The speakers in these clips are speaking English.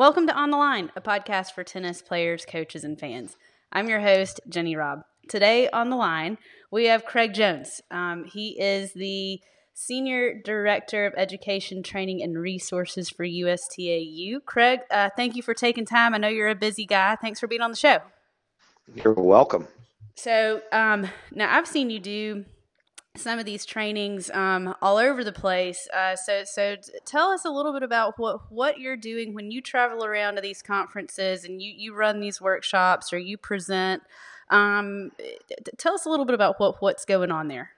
Welcome to On the Line, a podcast for tennis players, coaches, and fans. I'm your host, Jenny Robb. Today on the line, we have Craig Jones. Um, he is the Senior Director of Education, Training, and Resources for USTAU. Craig, uh, thank you for taking time. I know you're a busy guy. Thanks for being on the show. You're welcome. So, um, now I've seen you do some of these trainings um, all over the place. Uh, so, so tell us a little bit about what what you're doing when you travel around to these conferences and you you run these workshops or you present. Um, tell us a little bit about what what's going on there.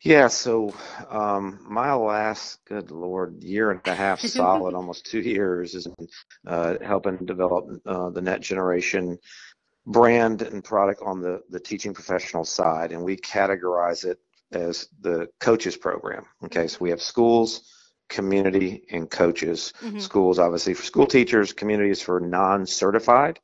Yeah, so um, my last, good lord, year and a half solid, almost two years, is uh, helping develop uh, the Net Generation brand and product on the, the teaching professional side, and we categorize it as the coaches program. Okay, so we have schools, community, and coaches. Mm-hmm. Schools, obviously, for school teachers, community is for non certified,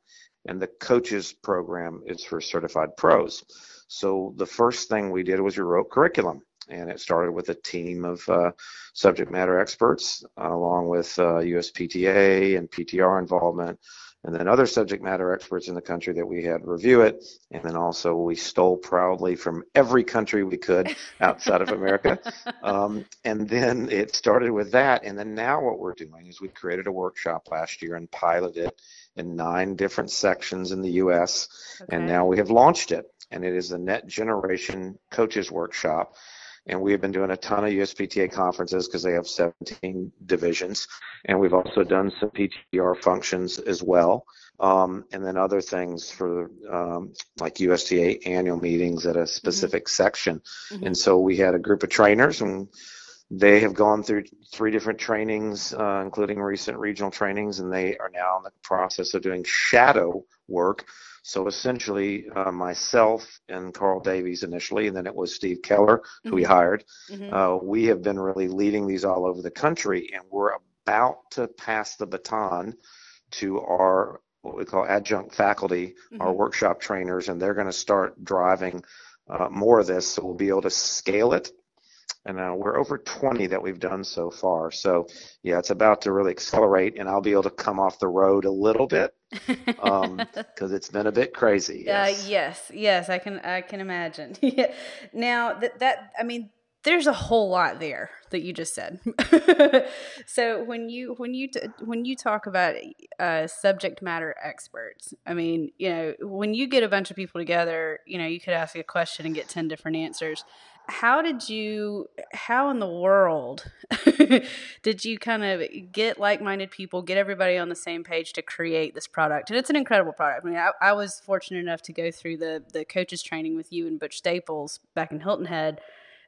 and the coaches program is for certified pros. So the first thing we did was we wrote curriculum, and it started with a team of uh, subject matter experts, uh, along with uh, USPTA and PTR involvement and then other subject matter experts in the country that we had review it. And then also we stole proudly from every country we could outside of America. Um, and then it started with that. And then now what we're doing is we created a workshop last year and piloted it in nine different sections in the U.S. Okay. And now we have launched it. And it is the Net Generation Coaches Workshop and we have been doing a ton of USPTA conferences because they have 17 divisions, and we've also done some PTR functions as well, um, and then other things for um, like USTA annual meetings at a specific mm-hmm. section. Mm-hmm. And so we had a group of trainers, and they have gone through three different trainings, uh, including recent regional trainings, and they are now in the process of doing shadow work so essentially, uh, myself and Carl Davies initially, and then it was Steve Keller who mm-hmm. we hired. Mm-hmm. Uh, we have been really leading these all over the country, and we're about to pass the baton to our what we call adjunct faculty, mm-hmm. our workshop trainers, and they're going to start driving uh, more of this. So we'll be able to scale it and uh, we're over 20 that we've done so far. So yeah, it's about to really accelerate, and I'll be able to come off the road a little bit because um, it's been a bit crazy. Uh, yes. Uh, yes, yes, I can I can imagine. now that that I mean, there's a whole lot there that you just said. so when you when you t- when you talk about uh, subject matter experts, I mean, you know, when you get a bunch of people together, you know, you could ask a question and get ten different answers how did you how in the world did you kind of get like-minded people get everybody on the same page to create this product and it's an incredible product i mean i, I was fortunate enough to go through the the coaches training with you and butch staples back in hilton head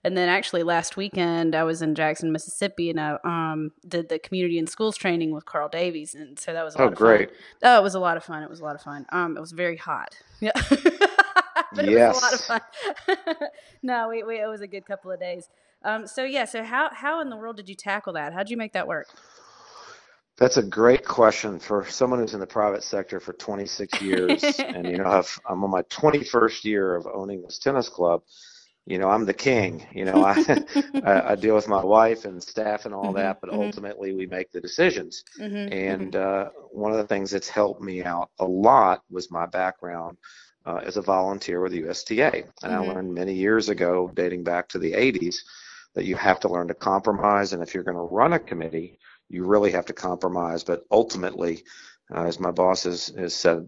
and then actually last weekend I was in Jackson, Mississippi, and I um, did the community and schools training with Carl Davies, and so that was a lot oh, of great. Fun. Oh, it was a lot of fun. It was a lot of fun. Um, it was very hot. Yeah. but yes. it was a lot of fun. no, we, we, it was a good couple of days. Um, so yeah, so how how in the world did you tackle that? How did you make that work? That's a great question for someone who's in the private sector for 26 years, and you know I've, I'm on my 21st year of owning this tennis club. You know I'm the king. You know I I, I, deal with my wife and staff and all mm-hmm, that, but mm-hmm. ultimately we make the decisions. Mm-hmm, and mm-hmm. uh, one of the things that's helped me out a lot was my background uh, as a volunteer with USTA. And mm-hmm. I learned many years ago, dating back to the 80s, that you have to learn to compromise. And if you're going to run a committee, you really have to compromise. But ultimately, uh, as my boss has, has said,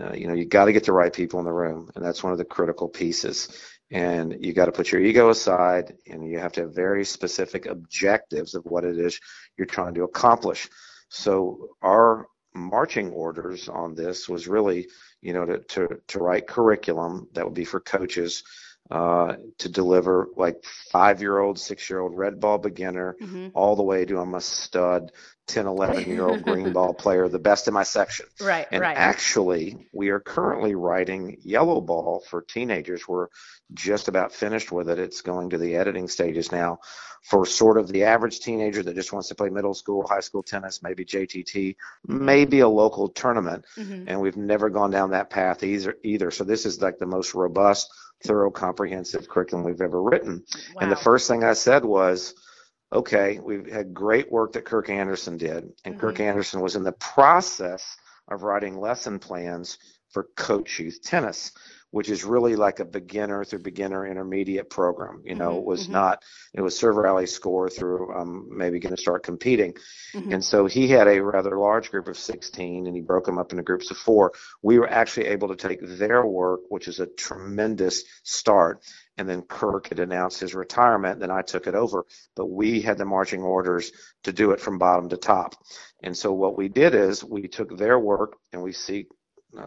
uh, you know, you got to get the right people in the room, and that's one of the critical pieces. And you got to put your ego aside, and you have to have very specific objectives of what it is you're trying to accomplish. So our marching orders on this was really, you know, to, to, to write curriculum that would be for coaches uh, to deliver like five year old, six year old red ball beginner mm-hmm. all the way to I'm a stud 10, 11 year old green ball player, the best in my section. Right, and right. actually, we are currently writing yellow ball for teenagers. We're just about finished with it. It's going to the editing stages now for sort of the average teenager that just wants to play middle school, high school tennis, maybe JTT, maybe a local tournament. Mm-hmm. And we've never gone down that path either, either. So this is like the most robust, thorough, comprehensive curriculum we've ever written. Wow. And the first thing I said was, okay, we've had great work that Kirk Anderson did, and Mhm. Kirk Anderson was in the process of writing lesson plans for coach youth tennis, which is really like a beginner through beginner intermediate program. You know, Mhm, it was mhm. not, it was server rally score through um, maybe going to start competing. Mhm. And so he had a rather large group of 16 and he broke them up into groups of four. We were actually able to take their work, which is a tremendous start. And then Kirk had announced his retirement, then I took it over. But we had the marching orders to do it from bottom to top. And so what we did is we took their work and we seek, uh,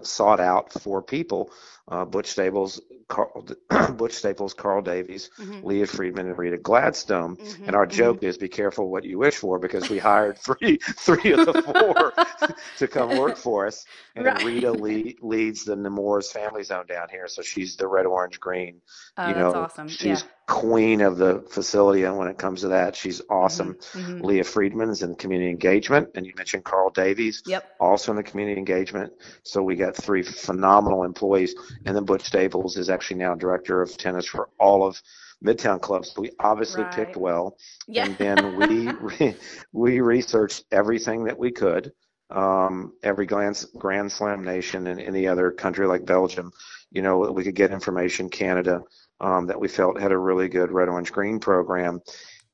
sought out four people, uh, Butch Staples, Carl, Butch Staples, Carl Davies, Mhm. Leah Friedman, and Rita Gladstone. Mhm, And our mhm. joke is be careful what you wish for because we hired three three of the four to come work for us. And Right. Rita lead, leads the Nemours Family Zone down here, so she's the red, orange, green. Oh, you that's know, awesome. she's yeah. Queen of the facility, and when it comes to that, she's awesome. Mhm. Leah Friedman's in community engagement, and you mentioned Carl Davies, Yep. also in the community engagement. So we got three phenomenal employees, and then Butch Staples is actually now director of tennis for all of Midtown clubs. So we obviously picked Right. well Yeah. and then we re- we researched everything that we could um, every grand, grand slam nation and any other country like belgium you know we could get information canada um, that we felt had a really good red orange green program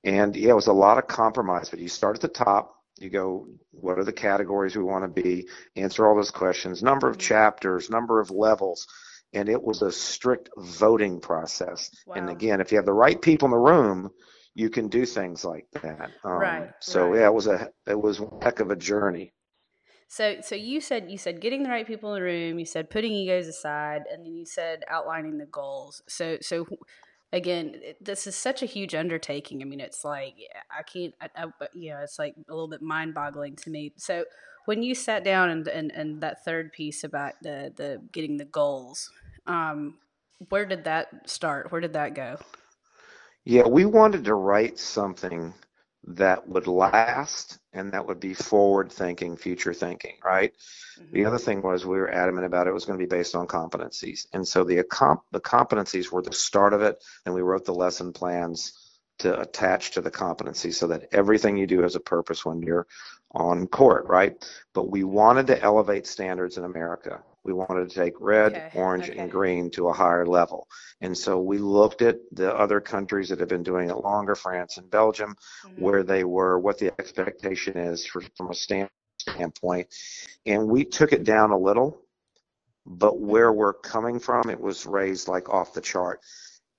and yeah it was a lot of compromise but you start at the top you go what are the categories we want to be answer all those questions number of Mhm. chapters number of levels and it was a strict voting process and again if you have the right people in the room you can do things like that. Um, Right, So right. yeah, it was a it was one heck of a journey. So, so you said you said getting the right people in the room. You said putting egos aside, and then you said outlining the goals. So, so again, it- this is such a huge undertaking. I mean, it's like I can't, I, I, you it's like a little bit mind boggling to me. So, when you sat down and, and and that third piece about the the getting the goals, um, where did that start? Where did that go? Yeah, we wanted to write something that would last and that would be forward thinking, future thinking, right? The mm-hmm. other thing was we were adamant about it was going to be based on competencies. And so the the competencies were the start of it and we wrote the lesson plans to attach to the competency so that everything you do has a purpose when you're on court, right? But we wanted to elevate standards in America. We wanted to take red, Okay, orange, okay. and green to a higher level. And so we looked at the other countries that have been doing it longer, France and Belgium, Mhm. where they were, what the expectation is for, from a stand, standpoint. And we took it down a little, but where we're coming from, it was raised like off the chart.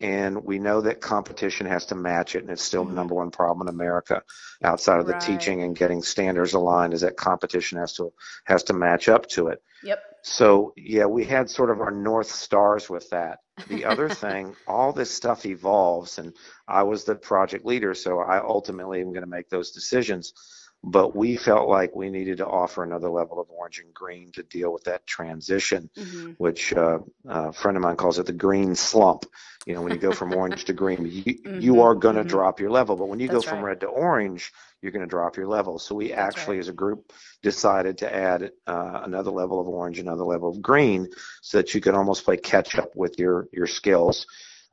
And we know that competition has to match it, and it's still the mm-hmm. number one problem in America, outside of the Right. teaching and getting standards aligned, is that competition has to has to match up to it. Yep. So yeah, we had sort of our north stars with that. The other thing, all this stuff evolves, and I was the project leader, so I ultimately am going to make those decisions. But we felt like we needed to offer another level of orange and green to deal with that transition, hmm which uh, a friend of mine calls it the green slump. You know, when you go from orange to green, you, you Mhm, are going to mhm. drop your level. But when you That's go from right. red to orange, you're going to drop your level. So we That's actually, right. as a group, decided to add uh, another level of orange, another level of green, so that you could almost play catch up with your your skills.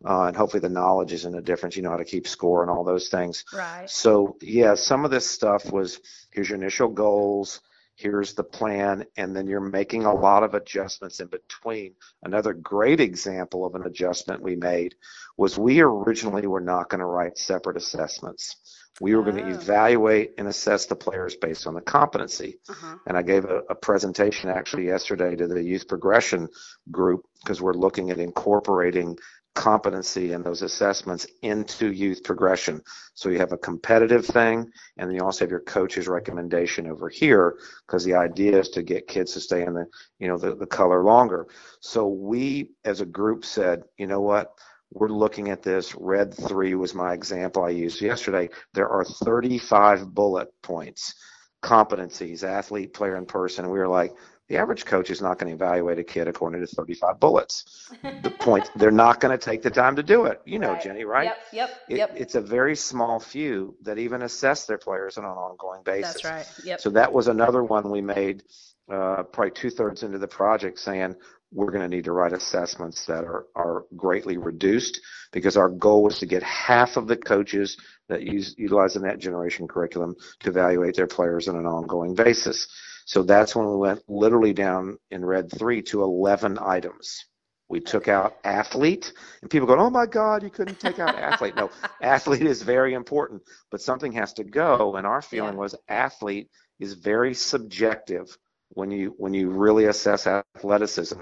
Uh, and hopefully the knowledge isn't a difference. You know how to keep score and all those things. Right. So yeah, some of this stuff was here's your initial goals, here's the plan, and then you're making a lot of adjustments in between. Another great example of an adjustment we made was we originally were not going to write separate assessments. We were going Oh. to evaluate and assess the players based on the competency. Uh-huh. And I gave a, a presentation actually yesterday to the youth progression group because we're looking at incorporating competency and those assessments into youth progression. So you have a competitive thing, and then you also have your coach's recommendation over here because the idea is to get kids to stay in the, you know, the, the color longer. So we as a group said, you know what? We're looking at this. Red three was my example I used yesterday. There are 35 bullet points, competencies, athlete, player, and person. And we were like, the average coach is not going to evaluate a kid according to 35 bullets. The point, they're not going to take the time to do it. You know, Right. Jenny, right? Yep. Yep. It, yep. It's a very small few that even assess their players on an ongoing basis. That's right. Yep. So that was another one we made uh, probably two thirds into the project saying we're going to need to write assessments that are, are greatly reduced because our goal was to get half of the coaches that use, utilize the Net Generation curriculum to evaluate their players on an ongoing basis. So that's when we went literally down in red three to 11 items. We took out athlete, and people go, "Oh my God, you couldn't take out athlete." No, athlete is very important, but something has to go. And our feeling yeah. was athlete is very subjective when you when you really assess athleticism.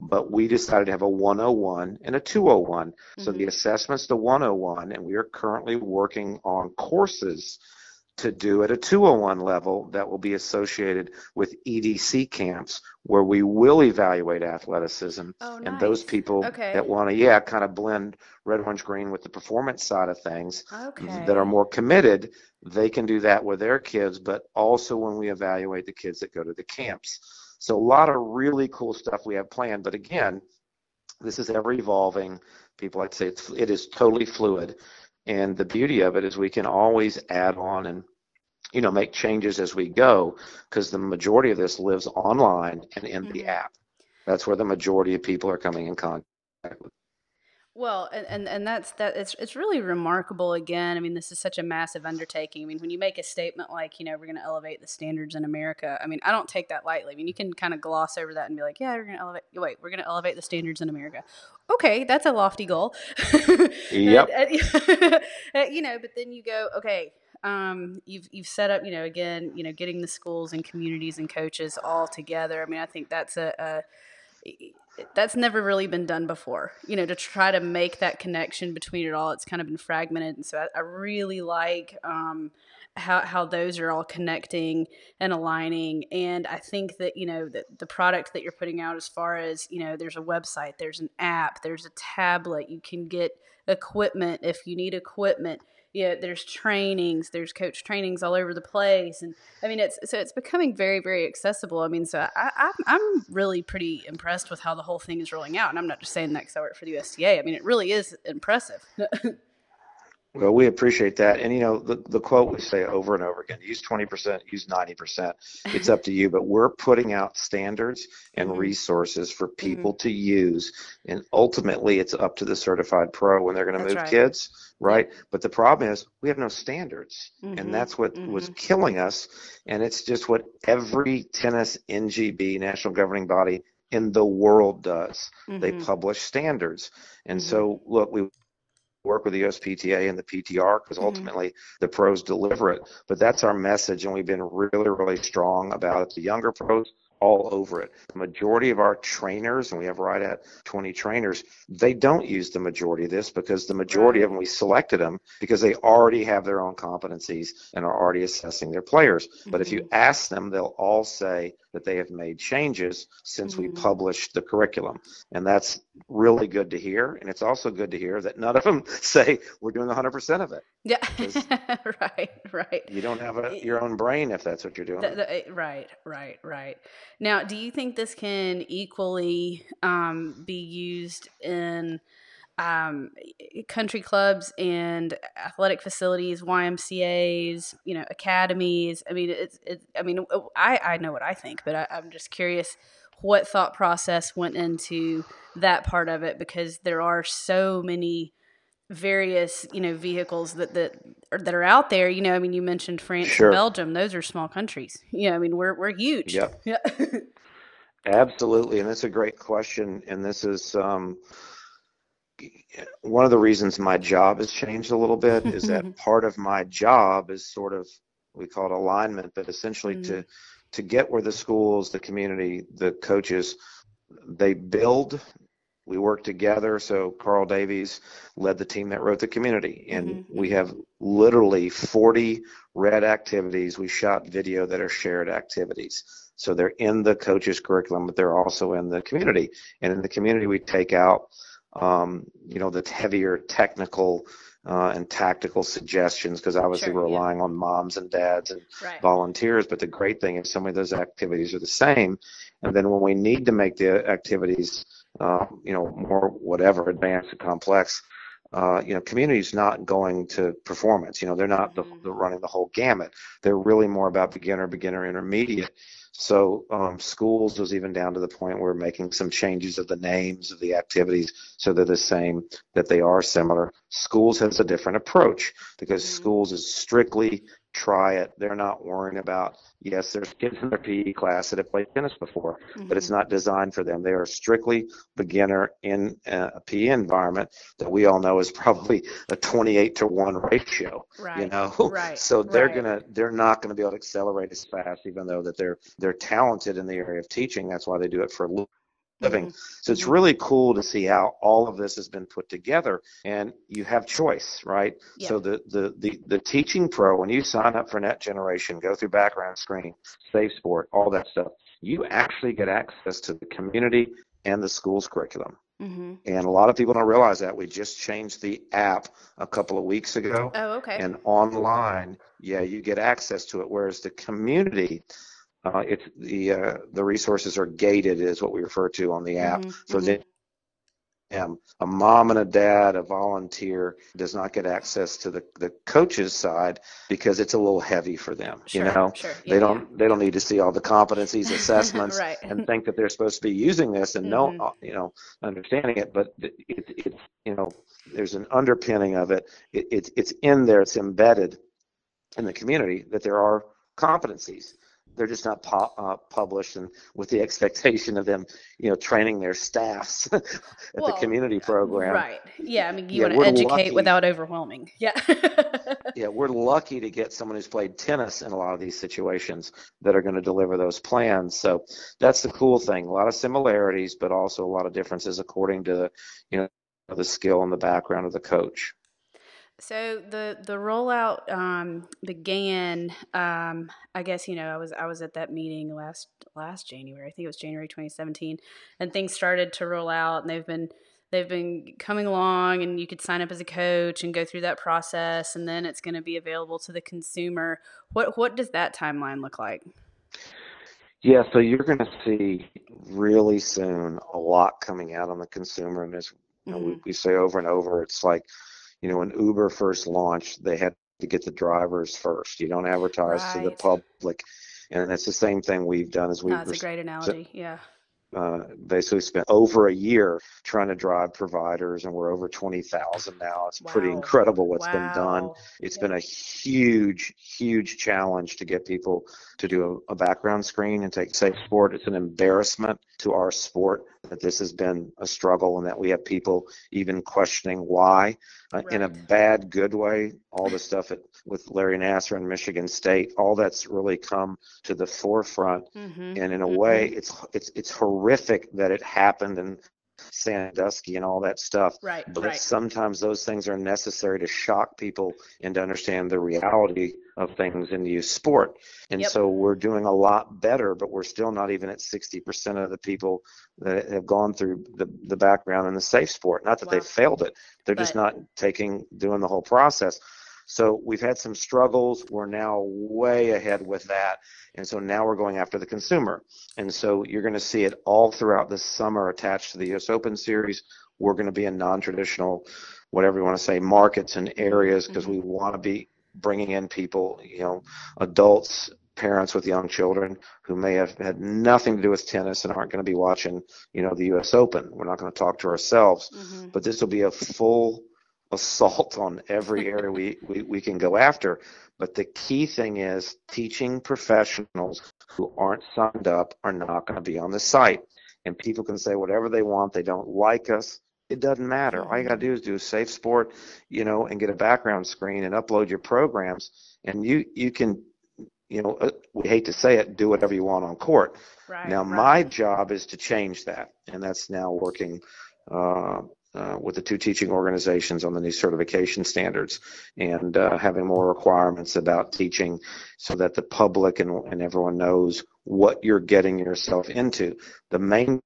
But we decided to have a 101 and a 201. Mm-hmm. So the mm-hmm. assessment's the 101, and we are currently working on courses to do at a 201 level that will be associated with EDC camps where we will evaluate athleticism oh, nice. and those people okay. that want to yeah kind of blend red orange green with the performance side of things okay. that are more committed they can do that with their kids but also when we evaluate the kids that go to the camps so a lot of really cool stuff we have planned but again this is ever evolving people like to say it's, it is totally fluid and the beauty of it is we can always add on and you know make changes as we go because the majority of this lives online and in mm-hmm. the app. That's where the majority of people are coming in contact with. Well, and, and, and that's that it's it's really remarkable again. I mean, this is such a massive undertaking. I mean, when you make a statement like, you know, we're going to elevate the standards in America, I mean, I don't take that lightly. I mean, you can kind of gloss over that and be like, yeah, we're going to elevate wait, we're going to elevate the standards in America. Okay, that's a lofty goal. yep. and, and, you know, but then you go, okay, um, you've you've set up, you know, again, you know, getting the schools and communities and coaches all together. I mean, I think that's a, a that's never really been done before. You know, to try to make that connection between it all, it's kind of been fragmented, and so I, I really like um, how how those are all connecting and aligning. And I think that you know that the product that you're putting out, as far as you know, there's a website, there's an app, there's a tablet, you can get equipment if you need equipment you know, there's trainings, there's coach trainings all over the place, and I mean, it's so it's becoming very, very accessible. I mean, so I, I, I'm really pretty impressed with how the whole thing is rolling out, and I'm not just saying that because I work for the USTA. I mean, it really is impressive. Well, we appreciate that. And, you know, the, the quote we say over and over again use 20%, use 90%. It's up to you. But we're putting out standards and mm-hmm. resources for people mm-hmm. to use. And ultimately, it's up to the certified pro when they're going to move right. kids, right? But the problem is we have no standards. Mm-hmm. And that's what was mm-hmm. killing us. And it's just what every tennis NGB, national governing body, in the world does. They mm-hmm. publish standards. And mm-hmm. so, look, we work with the USPTA and the PTR because mm-hmm. ultimately the pros deliver it. But that's our message, and we've been really, really strong about it. The younger pros all over it. The majority of our trainers, and we have right at 20 trainers, they don't use the majority of this because the majority of them, we selected them because they already have their own competencies and are already assessing their players. Mm-hmm. But if you mm-hmm. ask them, they'll all say, that they have made changes since mm-hmm. we published the curriculum. And that's really good to hear. And it's also good to hear that none of them say we're doing 100% of it. Yeah. right, right. You don't have a, your own brain if that's what you're doing. The, the, right, right, right. Now, do you think this can equally um, be used in um, country clubs and athletic facilities, YMCA's, you know, academies. I mean, it's, it's I mean, I, I know what I think, but I, I'm just curious what thought process went into that part of it because there are so many various you know vehicles that that are, that are out there you know i mean you mentioned france sure. and belgium those are small countries you know i mean we're we're huge yep. yeah absolutely and that's a great question and this is um one of the reasons my job has changed a little bit is that part of my job is sort of we call it alignment, but essentially mm-hmm. to to get where the schools, the community, the coaches, they build. We work together. So Carl Davies led the team that wrote the community, and mm-hmm. we have literally 40 red activities. We shot video that are shared activities. So they're in the coaches curriculum, but they're also in the community. And in the community, we take out um, you know, the heavier technical uh, and tactical suggestions because obviously sure, we're relying yeah. on moms and dads and right. volunteers. But the great thing is some of those activities are the same. And then when we need to make the activities, uh, you know, more whatever advanced and complex, uh, you know, community is not going to performance. You know, they're not Mm-hmm. the, the running the whole gamut. They're really more about beginner, beginner, intermediate. So um, schools was even down to the point where we're making some changes of the names of the activities so they're the same, that they are similar. Schools has a different approach because Mhm. schools is strictly try it. They're not worrying about, yes, there's kids in their PE class that have played tennis before, but it's Mhm. not designed for them. They are strictly beginner in a PE environment that we all know is probably a 28 to 1 ratio right. you know Right, so they're right. gonna they're not gonna be able to accelerate as fast even though that they're they're talented in the area of teaching that's why they do it for a li- living Mhm. so it's really cool to see how all of this has been put together and you have choice right Yeah. so the, the the the teaching pro when you sign up for net generation go through background screening safe sport all that stuff you actually get access to the community and the school's curriculum Mhm. and a lot of people don't realize that we just changed the app a couple of weeks ago Oh, okay. and online, yeah, you get access to it. Whereas the community, uh, it's the uh, the resources are gated, is what we refer to on the app. Mhm, For mhm. them, a mom and a dad, a volunteer, does not get access to the the coach's side because it's a little heavy for them. Sure, you know, sure. they don't they don't need to see all the competencies, assessments, right. and think that they're supposed to be using this and know Mhm. uh, you know understanding it but it, it, it's you know there's an underpinning of it. it it's it's in there it's embedded in the community that there are competencies they're just not pu- uh, published and with the expectation of them you know training their staffs at Well, the community program Right. Yeah. I mean, you Yeah, want to educate lucky. without overwhelming. Yeah. yeah, we're lucky to get someone who's played tennis in a lot of these situations that are going to deliver those plans. So that's the cool thing. A lot of similarities, but also a lot of differences according to the, you know, the skill and the background of the coach. So the the rollout um, began. Um, I guess you know I was I was at that meeting last last January. I think it was January 2017, and things started to roll out, and they've been they've been coming along, and you could sign up as a coach and go through that process, and then it's going to be available to the consumer. What what does that timeline look like? Yeah, so you're going to see really soon a lot coming out on the consumer, and as you know, we, Mhm. we say over and over, it's like, you know, when Uber first launched, they had to get the drivers first. You don't advertise to the public, and it's the same thing we've done as we've that's a great analogy. Yeah. uh, basically spent over a year trying to drive providers, and we're over 20,000 now. It's pretty incredible what's been done. Wow. It's Yeah. been a huge, huge challenge to get people to do a, a background screen and take safe sport. It's an embarrassment to our sport that this has been a struggle and that we have people even questioning why, uh, in a bad, good way. All the stuff at, with Larry Nassar and Michigan State, all that's really come to the forefront Mhm. and in a Mhm. way it's it's it's horrific that it happened in Sandusky and all that stuff Right. but Right. sometimes those things are necessary to shock people and to understand the reality of things in youth sport and Yep. so we're doing a lot better but we're still not even at 60% of the people that have gone through the, the background in the safe sport not that they Wow. failed it they're just not taking doing the whole process so we've had some struggles we're now way ahead with that and so now we're going after the consumer. And so you're going to see it all throughout the summer attached to the US Open Series. We're going to be in non traditional, whatever you want to say, markets and areas because we want to be bringing in people, you know, adults, parents with young children who may have had nothing to do with tennis and aren't going to be watching, you know, the US Open. We're not going to talk to ourselves, Mhm. but this will be a full assault on every area we, we, we can go after. But the key thing is teaching professionals who aren't signed up are not going to be on the site. And people can say whatever they want. They don't like us. It doesn't matter. All you got to do is do a safe sport, you know, and get a background screen and upload your programs. And you, you can, you know, uh, we hate to say it, do whatever you want on court. Right. Now, right. my job is to change that, and that's now working uh, uh, with the two teaching organizations on the new certification standards and uh, having more requirements about teaching so that the public and, and everyone knows what you're getting yourself into. The main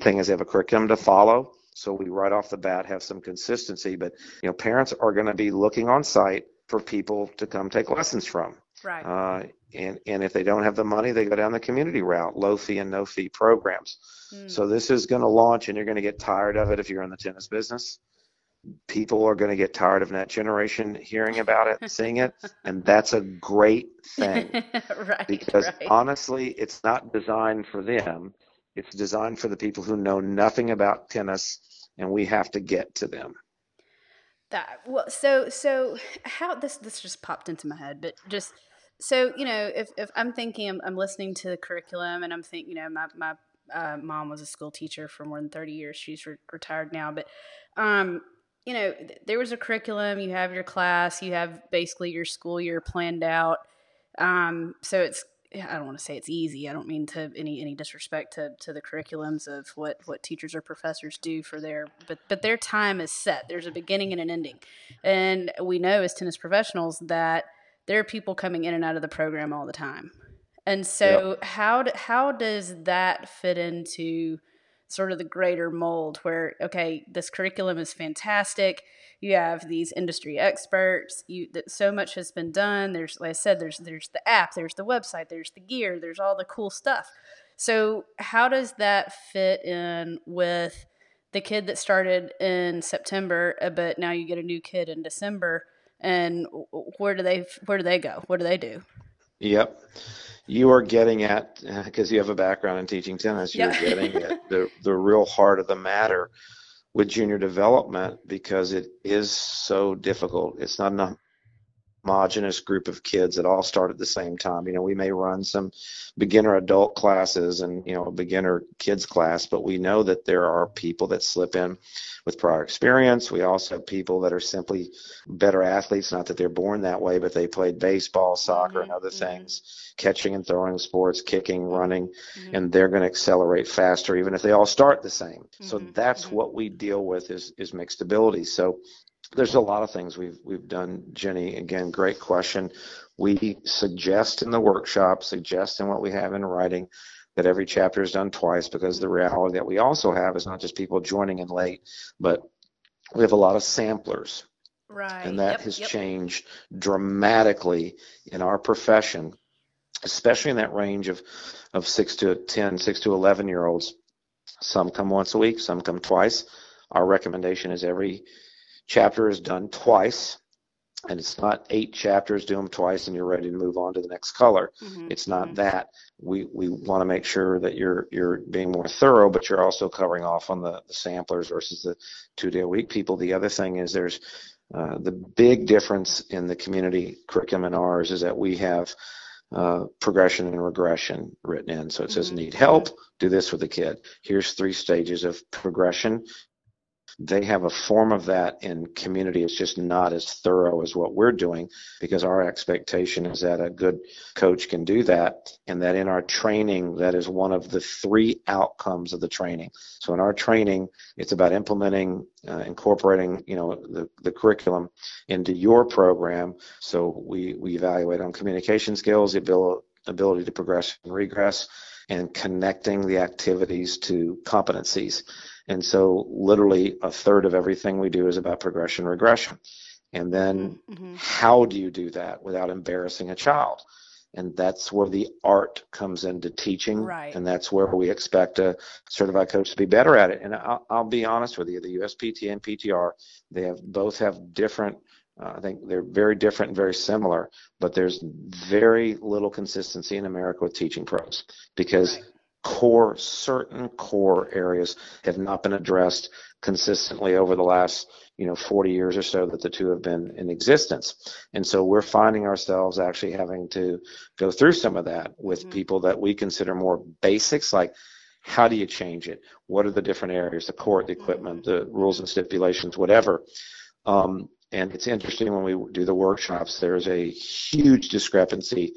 thing is they have a curriculum to follow. So we right off the bat have some consistency, but you know, parents are going to be looking on site for people to come take lessons from. Right. Uh, and, and if they don't have the money, they go down the community route, low fee and no fee programs. Mm. So this is going to launch, and you're going to get tired of it if you're in the tennis business. people are going to get tired of Net Generation hearing about it, seeing it, and that's a great thing. right. Because right. honestly, it's not designed for them. It's designed for the people who know nothing about tennis, and we have to get to them. That well, so so how this this just popped into my head, but just so you know, if if I'm thinking, I'm, I'm listening to the curriculum, and I'm thinking, you know, my my uh, mom was a school teacher for more than 30 years. She's re- retired now, but um, you know, th- there was a curriculum. You have your class. You have basically your school year planned out. Um, so it's I don't want to say it's easy. I don't mean to any any disrespect to, to the curriculums of what, what teachers or professors do for their but but their time is set. There's a beginning and an ending, and we know as tennis professionals that there are people coming in and out of the program all the time. And so yep. how do, how does that fit into sort of the greater mold where okay this curriculum is fantastic. You have these industry experts. You that so much has been done. There's like i said there's there's the app there's the website there's the gear there's all the cool stuff. So how does that fit in with the kid that started in september uh, but now you get a new kid in december and where do they where do they go? What do they do? Yep. You are getting at because you have a background in teaching tennis you're yeah. getting at the, the real heart of the matter with junior development because it is so difficult. It's not enough homogenous group of kids that all start at the same time. You know, we may run some beginner adult classes and, you know, a beginner kids class, but we know that there are people that slip in with prior experience. We also have people that are simply better athletes, not that they're born that way, but they played baseball, soccer, mm-hmm. and other mm-hmm. things, catching and throwing sports, kicking, running, mm-hmm. and they're going to accelerate faster even if they all start the same. So mm-hmm. that's mm-hmm. what we deal with is, is mixed ability. So there's a lot of things we've we've done, Jenny. Again, great question. We suggest in the workshop, suggest in what we have in writing, that every chapter is done twice because the reality that we also have is not just people joining in late, but we have a lot of samplers. Right. And that yep, has yep. changed dramatically in our profession, especially in that range of, of 6 to 10, 6 to 11 year olds. Some come once a week, some come twice. Our recommendation is every chapter is done twice and it's not eight chapters do them twice and you're ready to move on to the next color mm-hmm. it's not mm-hmm. that we we want to make sure that you're you're being more thorough but you're also covering off on the, the samplers versus the two day a week people the other thing is there's uh, the big difference in the community curriculum and ours is that we have uh, progression and regression written in. So it says, mm-hmm. need help, do this with the kid. Here's three stages of progression they have a form of that in community. It's just not as thorough as what we're doing because our expectation is that a good coach can do that and that in our training, that is one of the three outcomes of the training. So in our training, it's about implementing, uh, incorporating, you know, the, the curriculum into your program. So we, we evaluate on communication skills, the ability, ability to progress and regress, and connecting the activities to competencies. And so, literally, a third of everything we do is about progression regression. And then, mm-hmm. how do you do that without embarrassing a child? And that's where the art comes into teaching. Right. And that's where we expect a certified coach to be better at it. And I'll, I'll be honest with you, the USPTA and PTR, they have both have different uh, I think they're very different and very similar, but there's very little consistency in America with teaching pros because right core, certain core areas have not been addressed consistently over the last, you know, 40 years or so that the two have been in existence. And so we're finding ourselves actually having to go through some of that with mm-hmm. people that we consider more basics, like how do you change it? What are the different areas, the court, the equipment, the rules and stipulations, whatever. Um, and it's interesting when we do the workshops, there's a huge discrepancy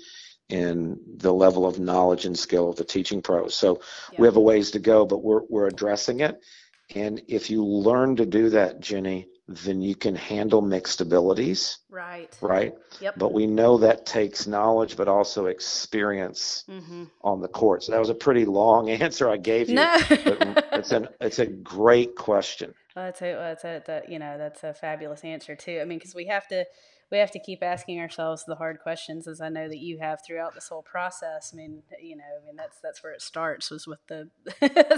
in the level of knowledge and skill of the teaching pros. So yeah. we have a ways to go, but we're we're addressing it. And if you learn to do that, Jenny, then you can handle mixed abilities. Right. Right. Yep. But we know that takes knowledge, but also experience mm-hmm. on the court. So that was a pretty long answer I gave you. No. it's an it's a great question. Well, that's a, that's a, that, you know, that's a fabulous answer too. I mean, because we have to, we have to keep asking ourselves the hard questions, as I know that you have throughout this whole process. I mean, you know, I mean that's that's where it starts was with the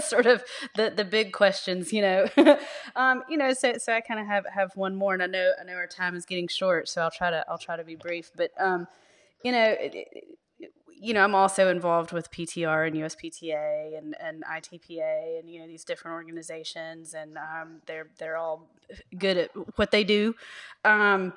sort of the the big questions, you know. um, you know, so so I kind of have have one more, and I know I know our time is getting short, so I'll try to I'll try to be brief. But um, you know. It, it, you know, I'm also involved with PTR and USPTA and, and ITPA and you know these different organizations, and um, they're they're all good at what they do. Um,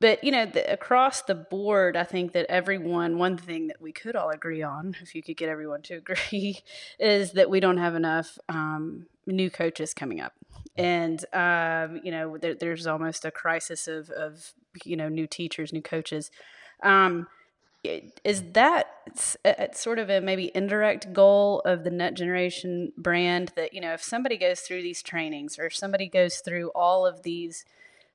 but you know, the, across the board, I think that everyone, one thing that we could all agree on, if you could get everyone to agree, is that we don't have enough um, new coaches coming up, and um, you know, there, there's almost a crisis of of you know new teachers, new coaches. Um, is that sort of a maybe indirect goal of the net generation brand that you know if somebody goes through these trainings or if somebody goes through all of these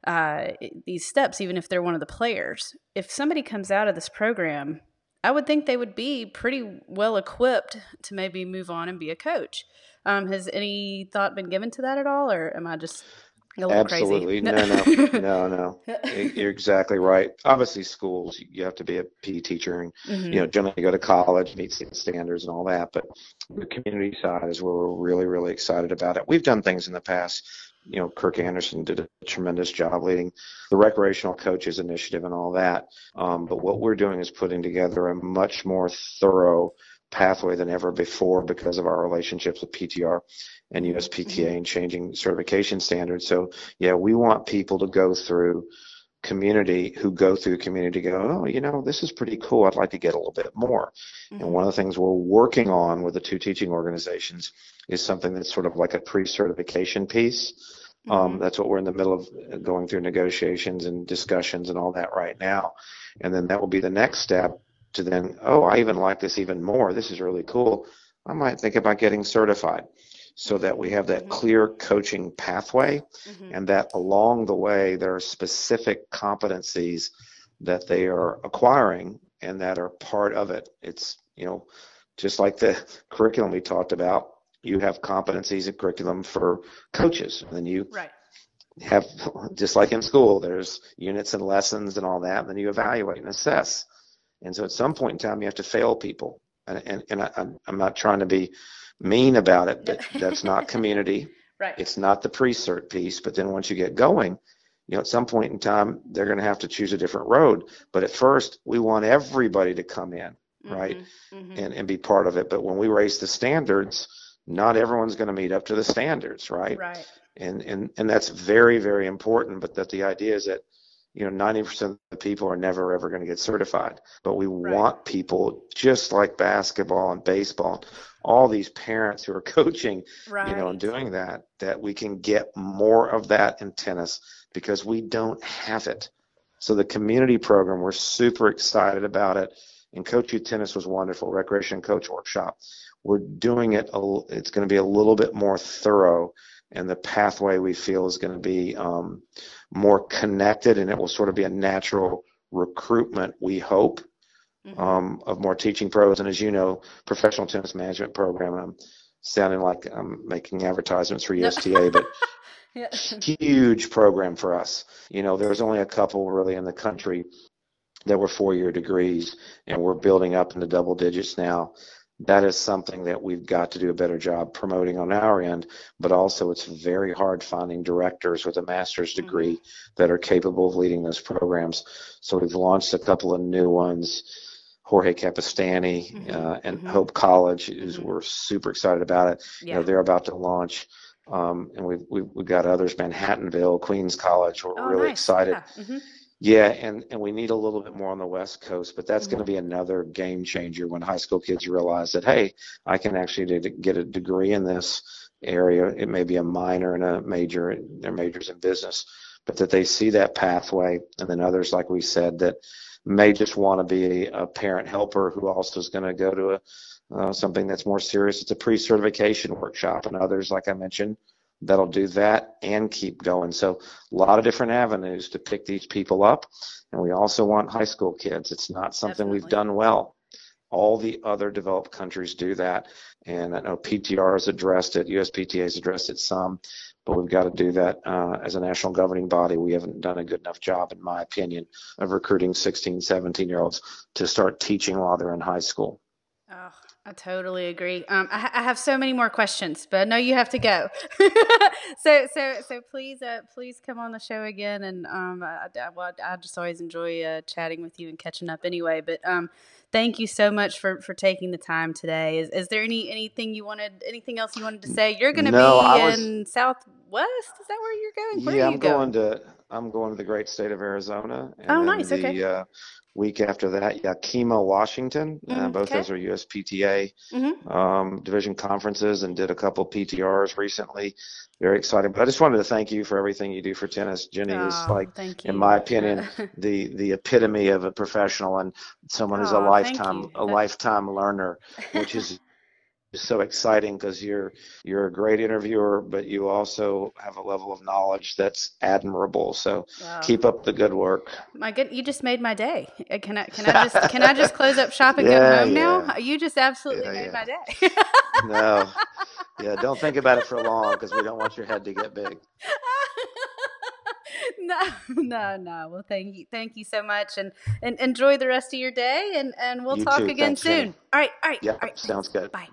uh, these steps, even if they're one of the players. If somebody comes out of this program, I would think they would be pretty well equipped to maybe move on and be a coach. Um, has any thought been given to that at all, or am I just Absolutely, no, no, no, no. You're exactly right. Obviously, schools you have to be a PE teacher, and mm-hmm. you know generally go to college, meet standards, and all that. But the community side is where we're really, really excited about it. We've done things in the past you know, Kirk Anderson did a tremendous job leading the recreational coaches initiative and all that. Um, but what we're doing is putting together a much more thorough pathway than ever before because of our relationships with PTR and USPTA mm-hmm. and changing certification standards. So yeah, we want people to go through community who go through community go, oh, you know, this is pretty cool. I'd like to get a little bit more. Mm-hmm. And one of the things we're working on with the two teaching organizations is something that's sort of like a pre-certification piece. Um, mm-hmm. Um, that's what we're in the middle of going through negotiations and discussions and all that right now. And then that will be the next step to then, oh, I even like this even more. This is really cool. I might think about getting certified so that we have that mm-hmm. clear coaching pathway mm-hmm. and that along the way there are specific competencies that they are acquiring and that are part of it. It's, you know, just like the curriculum we talked about, you have competencies and curriculum for coaches. And then you right. have, just like in school, there's units and lessons and all that, and then you evaluate and assess. And so at some point in time, you have to fail people. And, and, and I, I'm not trying to be mean about it, but that's not community. Right. It's not the pre-cert piece. But then once you get going, you know, at some point in time, they're going to have to choose a different road. But at first, we want everybody to come in, right, mm-hmm, mm-hmm. and and be part of it. But when we raise the standards, not everyone's going to meet up to the standards, right? Right. And and and that's very very important. But that the idea is that you know 90% of the people are never ever going to get certified but we right. want people just like basketball and baseball all these parents who are coaching right. you know and doing that that we can get more of that in tennis because we don't have it so the community program we're super excited about it and coach youth tennis was wonderful recreation coach workshop we're doing it a, it's going to be a little bit more thorough and the pathway we feel is going to be um, more connected and it will sort of be a natural recruitment, we hope, mm-hmm. um, of more teaching pros. And as you know, professional tennis management program, I'm sounding like I'm making advertisements for USTA, but yeah. huge program for us. You know, there's only a couple really in the country that were four year degrees, and we're building up into double digits now that is something that we've got to do a better job promoting on our end, but also it's very hard finding directors with a master's mm-hmm. degree mm-hmm. that are capable of leading those programs. So we've launched a couple of new ones. Jorge Capestany mm-hmm. uh, and mm-hmm. Hope College is mm-hmm. we're super excited about it. Yeah. You know, they're about to launch. Um, and we've, we've, we've got others, Manhattanville, Queens College. We're oh, really nice. excited. Yeah. Mm-hmm. Yeah, and, and we need a little bit more on the West Coast, but that's mm-hmm. going to be another game changer when high school kids realize that, hey, I can actually get a degree in this area. It may be a minor and a major, their majors in business, but that they see that pathway. And then others, like we said, that may just want to be a, parent helper who also is going to go to a, uh, something that's more serious. It's a pre-certification workshop, and others, like I mentioned, that'll do that and keep going. So a lot of different avenues to pick these people up. And we also want high school kids. It's not something Definitely. we've done well. All the other developed countries do that. And I know PTR has addressed it, USPTA has addressed it some, but we've got to do that uh, as a national governing body. We haven't done a good enough job, in my opinion, of recruiting 16, 17 year olds to start teaching while they're in high school. Oh, I totally agree. Um, I, I, have so many more questions, but I know you have to go. so, so, so please, uh, please come on the show again. And um, I, I, well, I just always enjoy uh, chatting with you and catching up anyway. But um, thank you so much for for taking the time today. Is is there any anything you wanted, anything else you wanted to say? You're going to no, be was, in Southwest. Is that where you're going? Where yeah, I'm going? going? to. I'm going to the great state of Arizona. And oh, nice. The, okay. Uh, week after that, Yakima, Washington. Mm, uh, both okay. those are USPTA mm-hmm. um, division conferences and did a couple PTRs recently. Very exciting. But I just wanted to thank you for everything you do for tennis. Jenny oh, is like, in my opinion, the the epitome of a professional and someone who's oh, a lifetime a lifetime learner, which is so exciting because you're you're a great interviewer, but you also have a level of knowledge that's admirable. So wow. keep up the good work. My good, you just made my day. Uh, can I can I just can I just close up shop and yeah, go home yeah. now? You just absolutely yeah, made my day. no, yeah, don't think about it for long because we don't want your head to get big. no, no, no. Well, thank you, thank you so much, and and enjoy the rest of your day, and and we'll you talk too. again Thanks, soon. All right, all right. Yeah, all right, sounds good. Bye.